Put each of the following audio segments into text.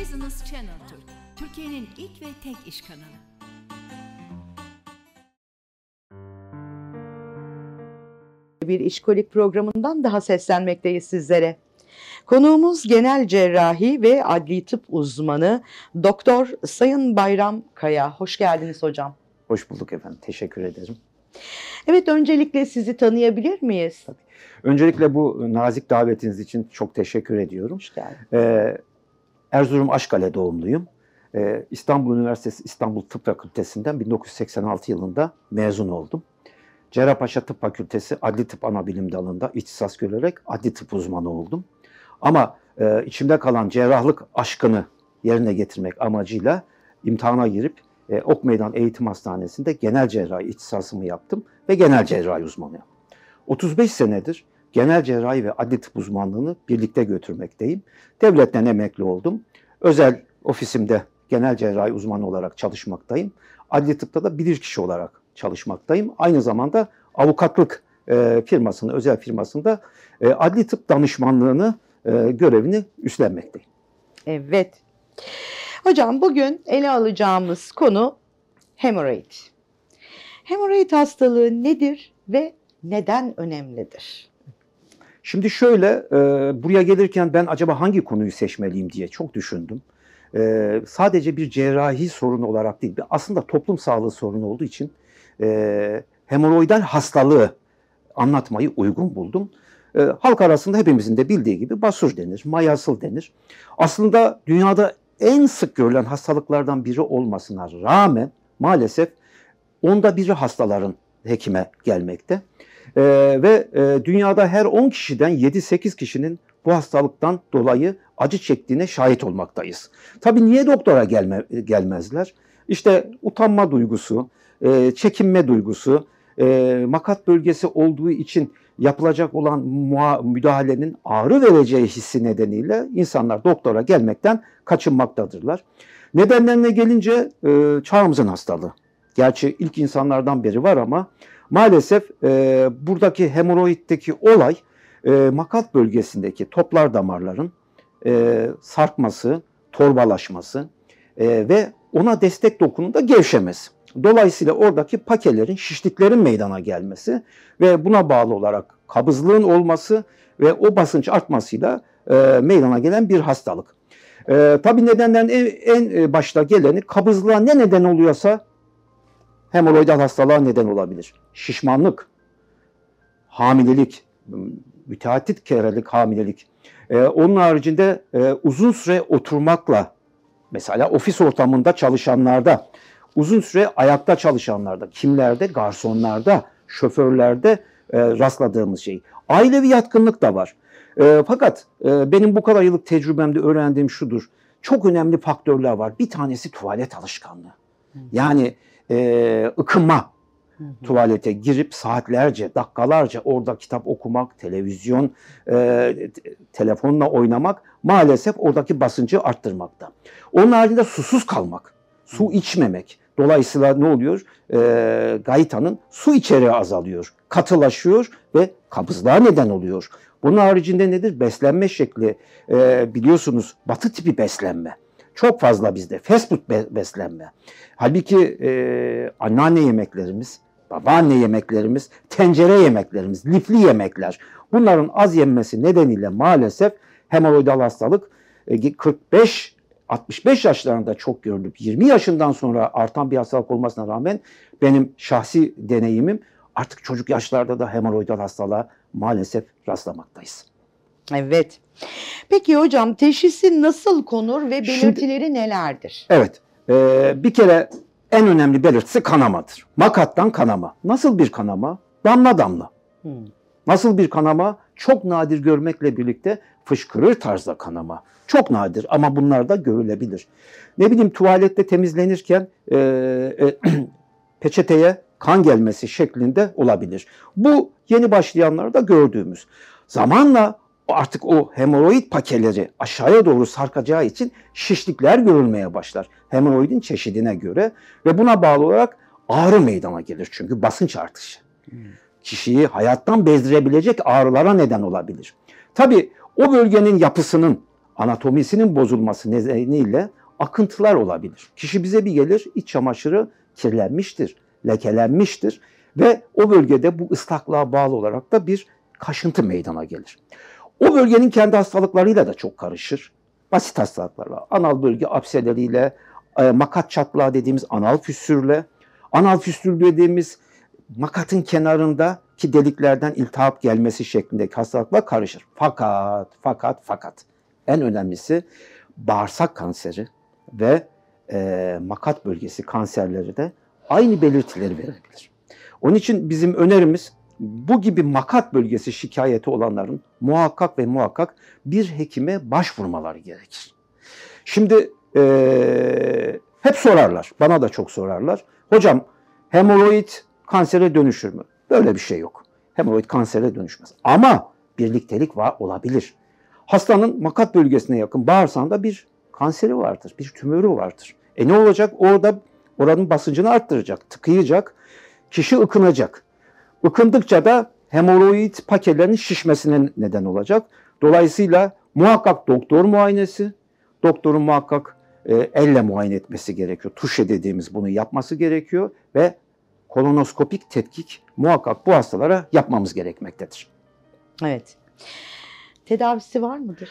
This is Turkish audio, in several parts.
Business Channel Türk, Türkiye'nin ilk ve tek iş kanalı. bir işkolik programından daha seslenmekteyiz sizlere. Konuğumuz genel cerrahi ve adli tıp uzmanı Doktor Sayın Bayram Kaya. Hoş geldiniz hocam. Hoş bulduk efendim. Teşekkür ederim. Evet öncelikle sizi tanıyabilir miyiz? Öncelikle bu nazik davetiniz için çok teşekkür ediyorum. Hoş geldiniz. Ee, Erzurum Aşkale doğumluyum. Ee, İstanbul Üniversitesi İstanbul Tıp Fakültesinden 1986 yılında mezun oldum. Cerrahpaşa Tıp Fakültesi Adli Tıp Anabilim dalında ihtisas görerek adli tıp uzmanı oldum. Ama e, içimde kalan cerrahlık aşkını yerine getirmek amacıyla imtihana girip e, Ok Meydan Eğitim Hastanesi'nde genel cerrahi ihtisasımı yaptım ve genel cerrahi uzmanıyım. 35 senedir genel cerrahi ve adli tıp uzmanlığını birlikte götürmekteyim. Devletten emekli oldum. Özel ofisimde genel cerrahi uzmanı olarak çalışmaktayım. Adli tıpta da bilirkişi olarak çalışmaktayım. Aynı zamanda avukatlık e, firmasının, özel firmasında e, adli tıp danışmanlığını, e, görevini üstlenmekteyim. Evet. Hocam bugün ele alacağımız konu hemoroid. Hemoroid hastalığı nedir ve neden önemlidir? Şimdi şöyle, e, buraya gelirken ben acaba hangi konuyu seçmeliyim diye çok düşündüm. E, sadece bir cerrahi sorun olarak değil, aslında toplum sağlığı sorunu olduğu için e, hemoroidal hastalığı anlatmayı uygun buldum. E, halk arasında hepimizin de bildiği gibi basur denir, mayasıl denir. Aslında dünyada en sık görülen hastalıklardan biri olmasına rağmen maalesef onda biri hastaların hekime gelmekte. Ee, ve e, dünyada her 10 kişiden 7-8 kişinin bu hastalıktan dolayı acı çektiğine şahit olmaktayız. Tabii niye doktora gelme, gelmezler? İşte utanma duygusu, e, çekinme duygusu, e, makat bölgesi olduğu için yapılacak olan müdahalenin ağrı vereceği hissi nedeniyle insanlar doktora gelmekten kaçınmaktadırlar. Nedenlerine gelince e, çağımızın hastalığı. Gerçi ilk insanlardan beri var ama maalesef e, buradaki hemoroiddeki olay e, makat bölgesindeki toplar damarların e, sarkması, torbalaşması e, ve ona destek dokununda gevşemesi. Dolayısıyla oradaki pakelerin, şişliklerin meydana gelmesi ve buna bağlı olarak kabızlığın olması ve o basınç artmasıyla e, meydana gelen bir hastalık. E, tabii nedenlerin en, en başta geleni kabızlığa ne neden oluyorsa hemoroidal hastalığa neden olabilir. Şişmanlık, hamilelik, müteahhit kerelik hamilelik. Ee, onun haricinde e, uzun süre oturmakla, mesela ofis ortamında çalışanlarda, uzun süre ayakta çalışanlarda, kimlerde, garsonlarda, şoförlerde e, rastladığımız şey. Ailevi yatkınlık da var. E, fakat e, benim bu kadar yıllık tecrübemde öğrendiğim şudur. Çok önemli faktörler var. Bir tanesi tuvalet alışkanlığı. Yani e, ıkınma. Tuvalete girip saatlerce, dakikalarca orada kitap okumak, televizyon, e, telefonla oynamak maalesef oradaki basıncı arttırmakta. Onun haricinde susuz kalmak, su içmemek. Dolayısıyla ne oluyor? E, gaytanın su içeriği azalıyor, katılaşıyor ve kabızlığa neden oluyor. Bunun haricinde nedir? Beslenme şekli. E, biliyorsunuz batı tipi beslenme. Çok fazla bizde fast food beslenme. Halbuki e, anneanne yemeklerimiz, babaanne yemeklerimiz, tencere yemeklerimiz, lifli yemekler. Bunların az yenmesi nedeniyle maalesef hemoroidal hastalık 45 e, 65 yaşlarında çok görülüp 20 yaşından sonra artan bir hastalık olmasına rağmen benim şahsi deneyimim artık çocuk yaşlarda da hemoroidal hastalığa maalesef rastlamaktayız. Evet. Peki hocam teşhisi nasıl konur ve belirtileri Şimdi, nelerdir? Evet. E, bir kere en önemli belirtisi kanamadır. Makattan kanama. Nasıl bir kanama? Damla damla. Hmm. Nasıl bir kanama? Çok nadir görmekle birlikte fışkırır tarzda kanama. Çok nadir ama bunlar da görülebilir. Ne bileyim tuvalette temizlenirken e, e, peçeteye kan gelmesi şeklinde olabilir. Bu yeni başlayanlarda gördüğümüz. Zamanla artık o hemoroid pakeleri aşağıya doğru sarkacağı için şişlikler görülmeye başlar. Hemoroidin çeşidine göre ve buna bağlı olarak ağrı meydana gelir çünkü basınç artışı. Hmm. Kişiyi hayattan bezdirebilecek ağrılara neden olabilir. Tabi o bölgenin yapısının anatomisinin bozulması nedeniyle akıntılar olabilir. Kişi bize bir gelir iç çamaşırı kirlenmiştir, lekelenmiştir ve o bölgede bu ıslaklığa bağlı olarak da bir kaşıntı meydana gelir. O bölgenin kendi hastalıklarıyla da çok karışır. Basit hastalıklarla, anal bölge apseleriyle, e, makat çatlağı dediğimiz anal füsürle, anal füsür dediğimiz makatın kenarındaki deliklerden iltihap gelmesi şeklindeki hastalıklar karışır. Fakat, fakat, fakat en önemlisi bağırsak kanseri ve e, makat bölgesi kanserleri de aynı belirtileri verebilir. Onun için bizim önerimiz bu gibi makat bölgesi şikayeti olanların muhakkak ve muhakkak bir hekime başvurmaları gerekir. Şimdi e, hep sorarlar, bana da çok sorarlar. Hocam hemoroid kansere dönüşür mü? Böyle bir şey yok. Hemoroid kansere dönüşmez. Ama birliktelik var olabilir. Hastanın makat bölgesine yakın bağırsağında bir kanseri vardır, bir tümörü vardır. E ne olacak? Orada oranın basıncını arttıracak, tıkayacak, kişi ıkınacak. Ikındıkça da hemoroid pakelerinin şişmesine neden olacak. Dolayısıyla muhakkak doktor muayenesi, doktorun muhakkak e, elle muayene etmesi gerekiyor. Tuşe dediğimiz bunu yapması gerekiyor ve kolonoskopik tetkik muhakkak bu hastalara yapmamız gerekmektedir. Evet. Tedavisi var mıdır?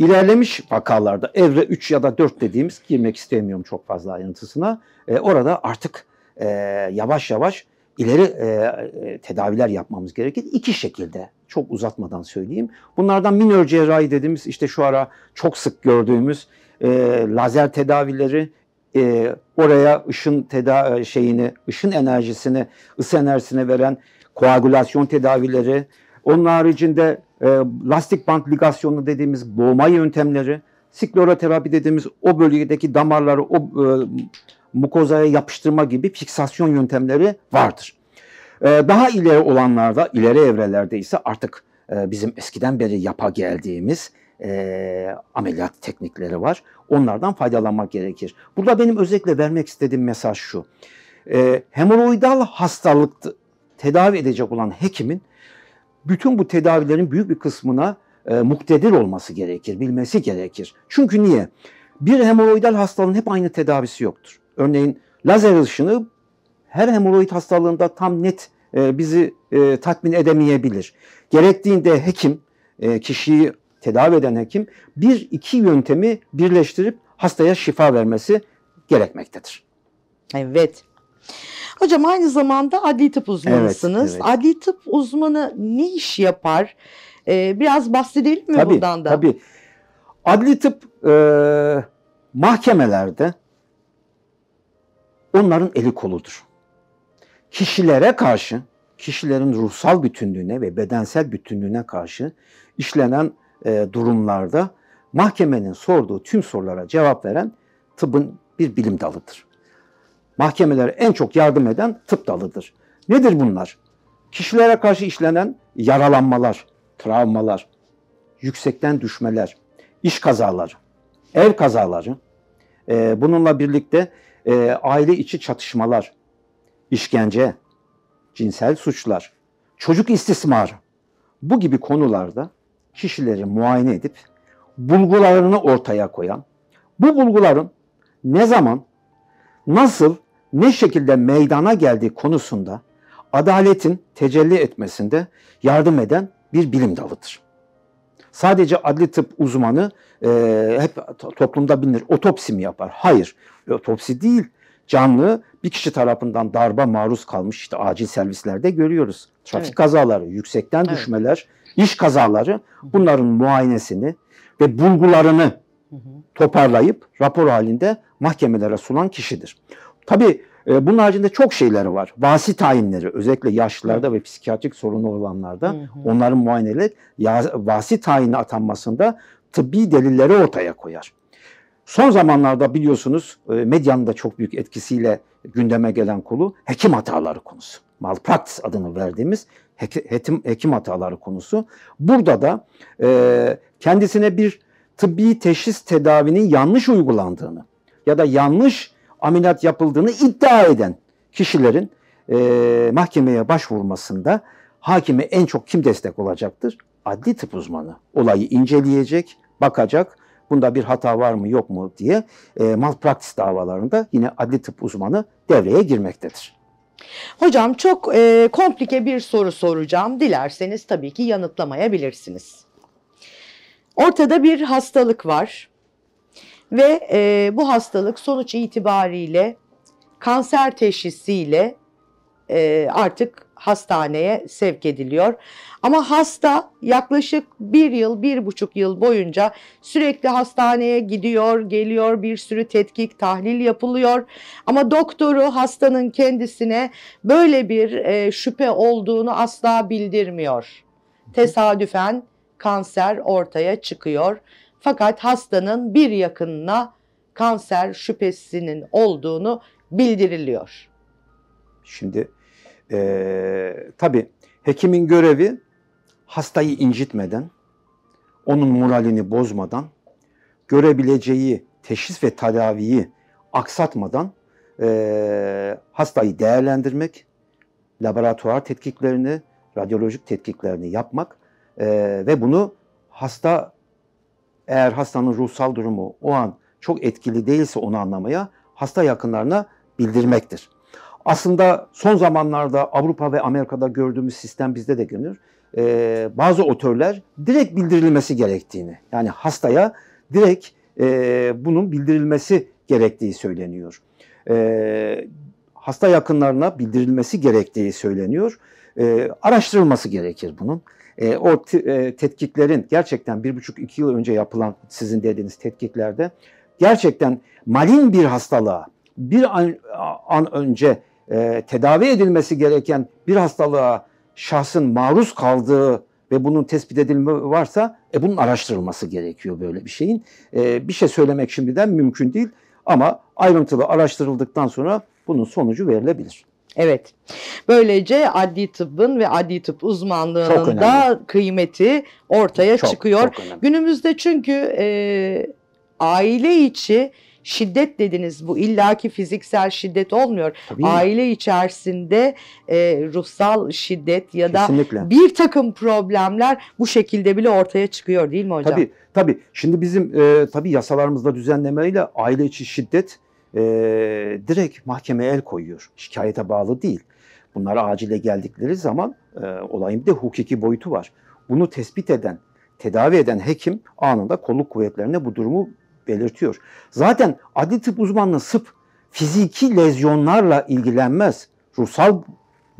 İlerlemiş vakalarda evre 3 ya da 4 dediğimiz girmek istemiyorum çok fazla ayrıntısına. E, orada artık e, yavaş yavaş ileri e, e, tedaviler yapmamız gerekir. İki şekilde çok uzatmadan söyleyeyim. Bunlardan minör cerrahi dediğimiz işte şu ara çok sık gördüğümüz e, lazer tedavileri, e, oraya ışın teda e, şeyini, ışın enerjisini, ısı enerjisini veren koagülasyon tedavileri, onun haricinde e, lastik bant ligasyonu dediğimiz boğma yöntemleri, sikloroterapi dediğimiz o bölgedeki damarları o e, mukozaya yapıştırma gibi fiksasyon yöntemleri vardır. E, daha ileri olanlarda, ileri evrelerde ise artık e, bizim eskiden beri yapa geldiğimiz e, ameliyat teknikleri var. Onlardan faydalanmak gerekir. Burada benim özellikle vermek istediğim mesaj şu. E, hemoroidal hastalık tedavi edecek olan hekimin bütün bu tedavilerin büyük bir kısmına e, muktedir olması gerekir, bilmesi gerekir. Çünkü niye? Bir hemoroidal hastalığın hep aynı tedavisi yoktur. Örneğin lazer ışını her hemoroid hastalığında tam net e, bizi e, tatmin edemeyebilir. Gerektiğinde hekim, e, kişiyi tedavi eden hekim bir iki yöntemi birleştirip hastaya şifa vermesi gerekmektedir. Evet. Hocam aynı zamanda adli tıp uzmanısınız. Evet, evet. Adli tıp uzmanı ne iş yapar? Ee, biraz bahsedelim mi tabii, buradan da? Tabii. Adli tıp e, mahkemelerde onların eli koludur. Kişilere karşı, kişilerin ruhsal bütünlüğüne ve bedensel bütünlüğüne karşı işlenen e, durumlarda mahkemenin sorduğu tüm sorulara cevap veren tıbbın bir bilim dalıdır. Mahkemelere en çok yardım eden tıp dalıdır. Nedir bunlar? Kişilere karşı işlenen yaralanmalar, travmalar, yüksekten düşmeler, iş kazaları, ev kazaları, e, bununla birlikte e, aile içi çatışmalar, işkence, cinsel suçlar, çocuk istismarı bu gibi konularda kişileri muayene edip bulgularını ortaya koyan, bu bulguların ne zaman, nasıl, ne şekilde meydana geldiği konusunda adaletin tecelli etmesinde yardım eden bir bilim dalıdır. Sadece adli tıp uzmanı e, hep toplumda bilinir. Otopsi mi yapar? Hayır. Otopsi değil. Canlı bir kişi tarafından darba maruz kalmış işte acil servislerde görüyoruz. Trafik evet. kazaları, yüksekten evet. düşmeler, iş kazaları bunların muayenesini ve bulgularını toparlayıp rapor halinde mahkemelere sunan kişidir. Tabii e, bunun haricinde çok şeyleri var. Vasi tayinleri özellikle yaşlılarda ve psikiyatrik sorunu olanlarda onların muayeneleri vasi tayini atanmasında tıbbi delilleri ortaya koyar. Son zamanlarda biliyorsunuz e, medyanın da çok büyük etkisiyle gündeme gelen konu hekim hataları konusu. Malpractice adını verdiğimiz hekim, hekim hataları konusu. Burada da e, kendisine bir tıbbi teşhis tedavinin yanlış uygulandığını ya da yanlış ameliyat yapıldığını iddia eden kişilerin e, mahkemeye başvurmasında hakime en çok kim destek olacaktır? Adli tıp uzmanı. Olayı inceleyecek, bakacak, bunda bir hata var mı yok mu diye e, malpraktis davalarında yine adli tıp uzmanı devreye girmektedir. Hocam çok e, komplike bir soru soracağım. Dilerseniz tabii ki yanıtlamayabilirsiniz. Ortada bir hastalık var ve e, bu hastalık sonuç itibariyle kanser teşhisiyle e, artık hastaneye sevk ediliyor. Ama hasta yaklaşık bir yıl, bir buçuk yıl boyunca sürekli hastaneye gidiyor, geliyor, bir sürü tetkik, tahlil yapılıyor. Ama doktoru hastanın kendisine böyle bir e, şüphe olduğunu asla bildirmiyor. Tesadüfen kanser ortaya çıkıyor. Fakat hastanın bir yakınına kanser şüphesinin olduğunu bildiriliyor. Şimdi e, tabii hekimin görevi hastayı incitmeden, onun moralini bozmadan, görebileceği teşhis ve tedaviyi aksatmadan e, hastayı değerlendirmek, laboratuvar tetkiklerini, radyolojik tetkiklerini yapmak e, ve bunu hasta eğer hastanın ruhsal durumu o an çok etkili değilse onu anlamaya hasta yakınlarına bildirmektir. Aslında son zamanlarda Avrupa ve Amerika'da gördüğümüz sistem bizde de görünür. Ee, bazı otörler direkt bildirilmesi gerektiğini yani hastaya direkt e, bunun bildirilmesi gerektiği söyleniyor. E, hasta yakınlarına bildirilmesi gerektiği söyleniyor. E, araştırılması gerekir bunun. E, o e, tetkiklerin gerçekten bir buçuk iki yıl önce yapılan sizin dediğiniz tetkiklerde gerçekten malin bir hastalığa bir an, an önce e, tedavi edilmesi gereken bir hastalığa şahsın maruz kaldığı ve bunun tespit edilme varsa e, bunun araştırılması gerekiyor böyle bir şeyin. E, bir şey söylemek şimdiden mümkün değil ama ayrıntılı araştırıldıktan sonra bunun sonucu verilebilir. Evet. Böylece adli tıbbın ve adli tıp uzmanlığının da kıymeti ortaya çok, çıkıyor. Çok Günümüzde çünkü e, aile içi şiddet dediniz bu illaki fiziksel şiddet olmuyor. Tabii. Aile içerisinde e, ruhsal şiddet ya da Kesinlikle. bir takım problemler bu şekilde bile ortaya çıkıyor değil mi hocam? Tabii tabii. Şimdi bizim e, tabii yasalarımızda düzenlemeyle aile içi şiddet e, direkt mahkemeye el koyuyor. Şikayete bağlı değil. Bunlar acile geldikleri zaman e, olayın bir de hukuki boyutu var. Bunu tespit eden, tedavi eden hekim anında kolluk kuvvetlerine bu durumu belirtiyor. Zaten adli tıp uzmanlığı sırf fiziki lezyonlarla ilgilenmez. Ruhsal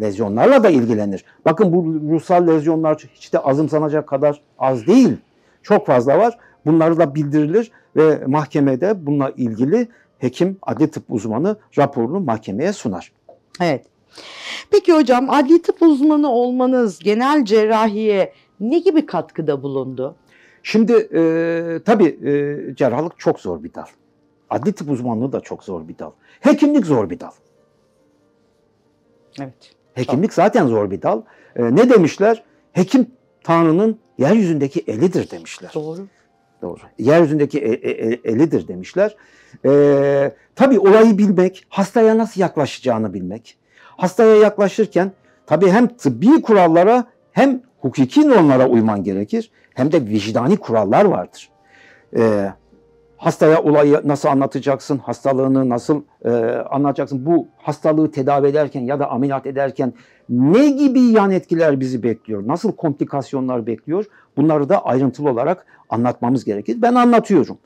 lezyonlarla da ilgilenir. Bakın bu ruhsal lezyonlar hiç de azımsanacak kadar az değil. Çok fazla var. Bunları da bildirilir ve mahkemede bununla ilgili hekim, adli tıp uzmanı raporunu mahkemeye sunar. Evet. Peki hocam adli tıp uzmanı olmanız genel cerrahiye ne gibi katkıda bulundu? Şimdi e, tabii e, cerrahlık çok zor bir dal. Adli tıp uzmanlığı da çok zor bir dal. Hekimlik zor bir dal. Evet. Hekimlik zaten zor bir dal. E, ne demişler? Hekim Tanrı'nın yeryüzündeki elidir demişler. Doğru. Doğru. Yeryüzündeki e, e, e elidir demişler. E, tabii olayı bilmek, hastaya nasıl yaklaşacağını bilmek. Hastaya yaklaşırken tabii hem tıbbi kurallara hem hukuki normlara uyman gerekir hem de vicdani kurallar vardır. Ee, hastaya olayı nasıl anlatacaksın, hastalığını nasıl e, anlatacaksın, bu hastalığı tedavi ederken ya da ameliyat ederken ne gibi yan etkiler bizi bekliyor, nasıl komplikasyonlar bekliyor bunları da ayrıntılı olarak anlatmamız gerekir. Ben anlatıyorum.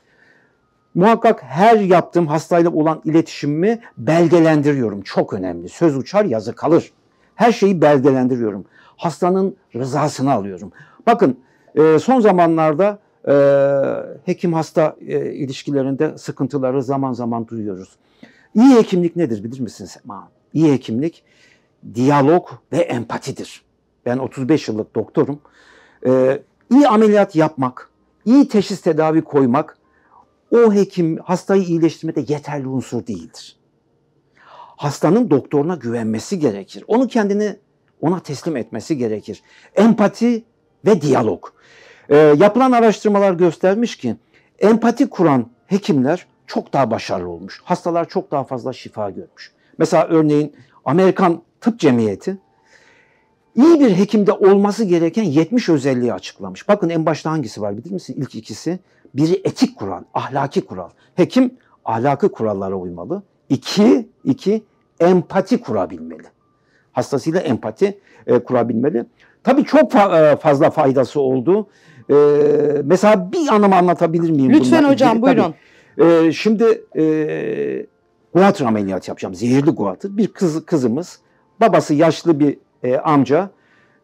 Muhakkak her yaptığım hastayla olan iletişimimi belgelendiriyorum. Çok önemli. Söz uçar yazı kalır. Her şeyi belgelendiriyorum. Hastanın rızasını alıyorum. Bakın e, son zamanlarda e, hekim hasta e, ilişkilerinde sıkıntıları zaman zaman duyuyoruz. İyi hekimlik nedir bilir misiniz? İyi hekimlik diyalog ve empatidir. Ben 35 yıllık doktorum. Ee, iyi ameliyat yapmak, iyi teşhis tedavi koymak o hekim hastayı iyileştirmede yeterli unsur değildir. Hastanın doktoruna güvenmesi gerekir. Onu kendini ona teslim etmesi gerekir. Empati ve diyalog. E, yapılan araştırmalar göstermiş ki empati kuran hekimler çok daha başarılı olmuş. Hastalar çok daha fazla şifa görmüş. Mesela örneğin Amerikan Tıp Cemiyeti iyi bir hekimde olması gereken 70 özelliği açıklamış. Bakın en başta hangisi var bilir misin? İlk ikisi. Biri etik kural, ahlaki kural. Hekim ahlaki kurallara uymalı. İki, iki empati kurabilmeli. Hastasıyla empati e, kurabilmeli. Tabii çok fa- e, fazla faydası oldu. E, mesela bir anımı anlatabilir miyim? Lütfen bununla hocam ilgili? Tabii. buyurun. Ee, şimdi e, guatr ameliyatı yapacağım. Zehirli guatr. Bir kız, kızımız, babası yaşlı bir e, amca.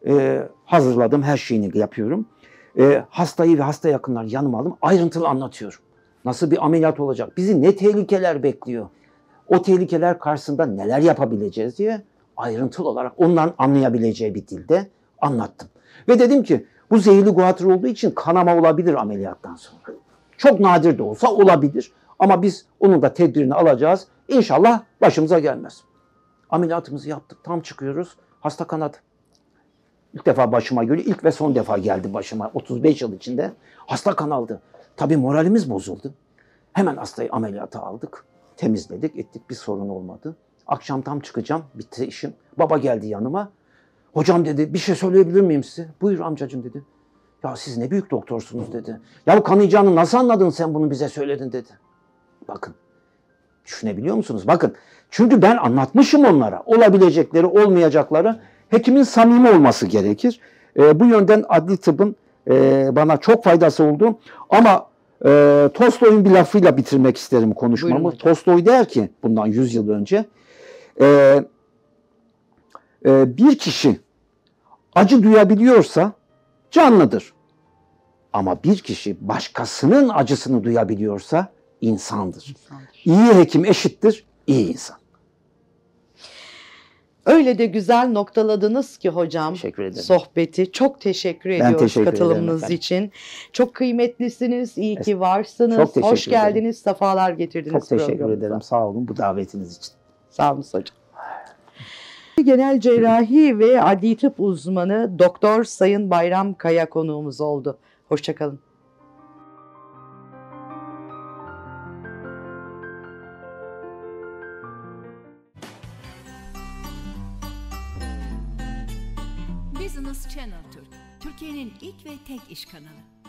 E, hazırladım, her şeyini yapıyorum. E, hastayı ve hasta yakınlar yanıma aldım. Ayrıntılı anlatıyorum. Nasıl bir ameliyat olacak? Bizi ne tehlikeler bekliyor? O tehlikeler karşısında neler yapabileceğiz diye ayrıntılı olarak onların anlayabileceği bir dilde anlattım. Ve dedim ki bu zehirli guatr olduğu için kanama olabilir ameliyattan sonra. Çok nadir de olsa olabilir. Ama biz onun da tedbirini alacağız. İnşallah başımıza gelmez. Ameliyatımızı yaptık. Tam çıkıyoruz. Hasta kanadı. İlk defa başıma göre ilk ve son defa geldi başıma 35 yıl içinde. Hasta kanaldı. Tabii moralimiz bozuldu. Hemen hastayı ameliyata aldık. Temizledik, ettik. Bir sorun olmadı. Akşam tam çıkacağım. Bitti işim. Baba geldi yanıma. Hocam dedi bir şey söyleyebilir miyim size? Buyur amcacığım dedi. Ya siz ne büyük doktorsunuz dedi. Ya kanayacağını nasıl anladın sen bunu bize söyledin dedi. Bakın düşünebiliyor musunuz? Bakın çünkü ben anlatmışım onlara olabilecekleri olmayacakları hekimin samimi olması gerekir. E, bu yönden adli tıbbın e, bana çok faydası oldu. Ama e, Tolstoy'un bir lafıyla bitirmek isterim konuşmamı. Tolstoy der ki bundan 100 yıl önce e, e, bir kişi acı duyabiliyorsa canlıdır. Ama bir kişi başkasının acısını duyabiliyorsa insandır. İyi hekim eşittir iyi insan. Öyle de güzel noktaladınız ki hocam Teşekkür ederim. sohbeti. Çok teşekkür Ben ediyoruz teşekkür ederim katılımınız için. Çok kıymetlisiniz. İyi ki varsınız. Çok teşekkür Hoş ederim. geldiniz. Sefalar getirdiniz Çok teşekkür ederim. Sağ olun bu davetiniz için. Sağ olun hocam. Genel cerrahi ve adli tıp uzmanı Doktor Sayın Bayram Kaya konuğumuz oldu. Hoşçakalın. Business Channel Türk, Türkiye'nin ilk ve tek iş kanalı.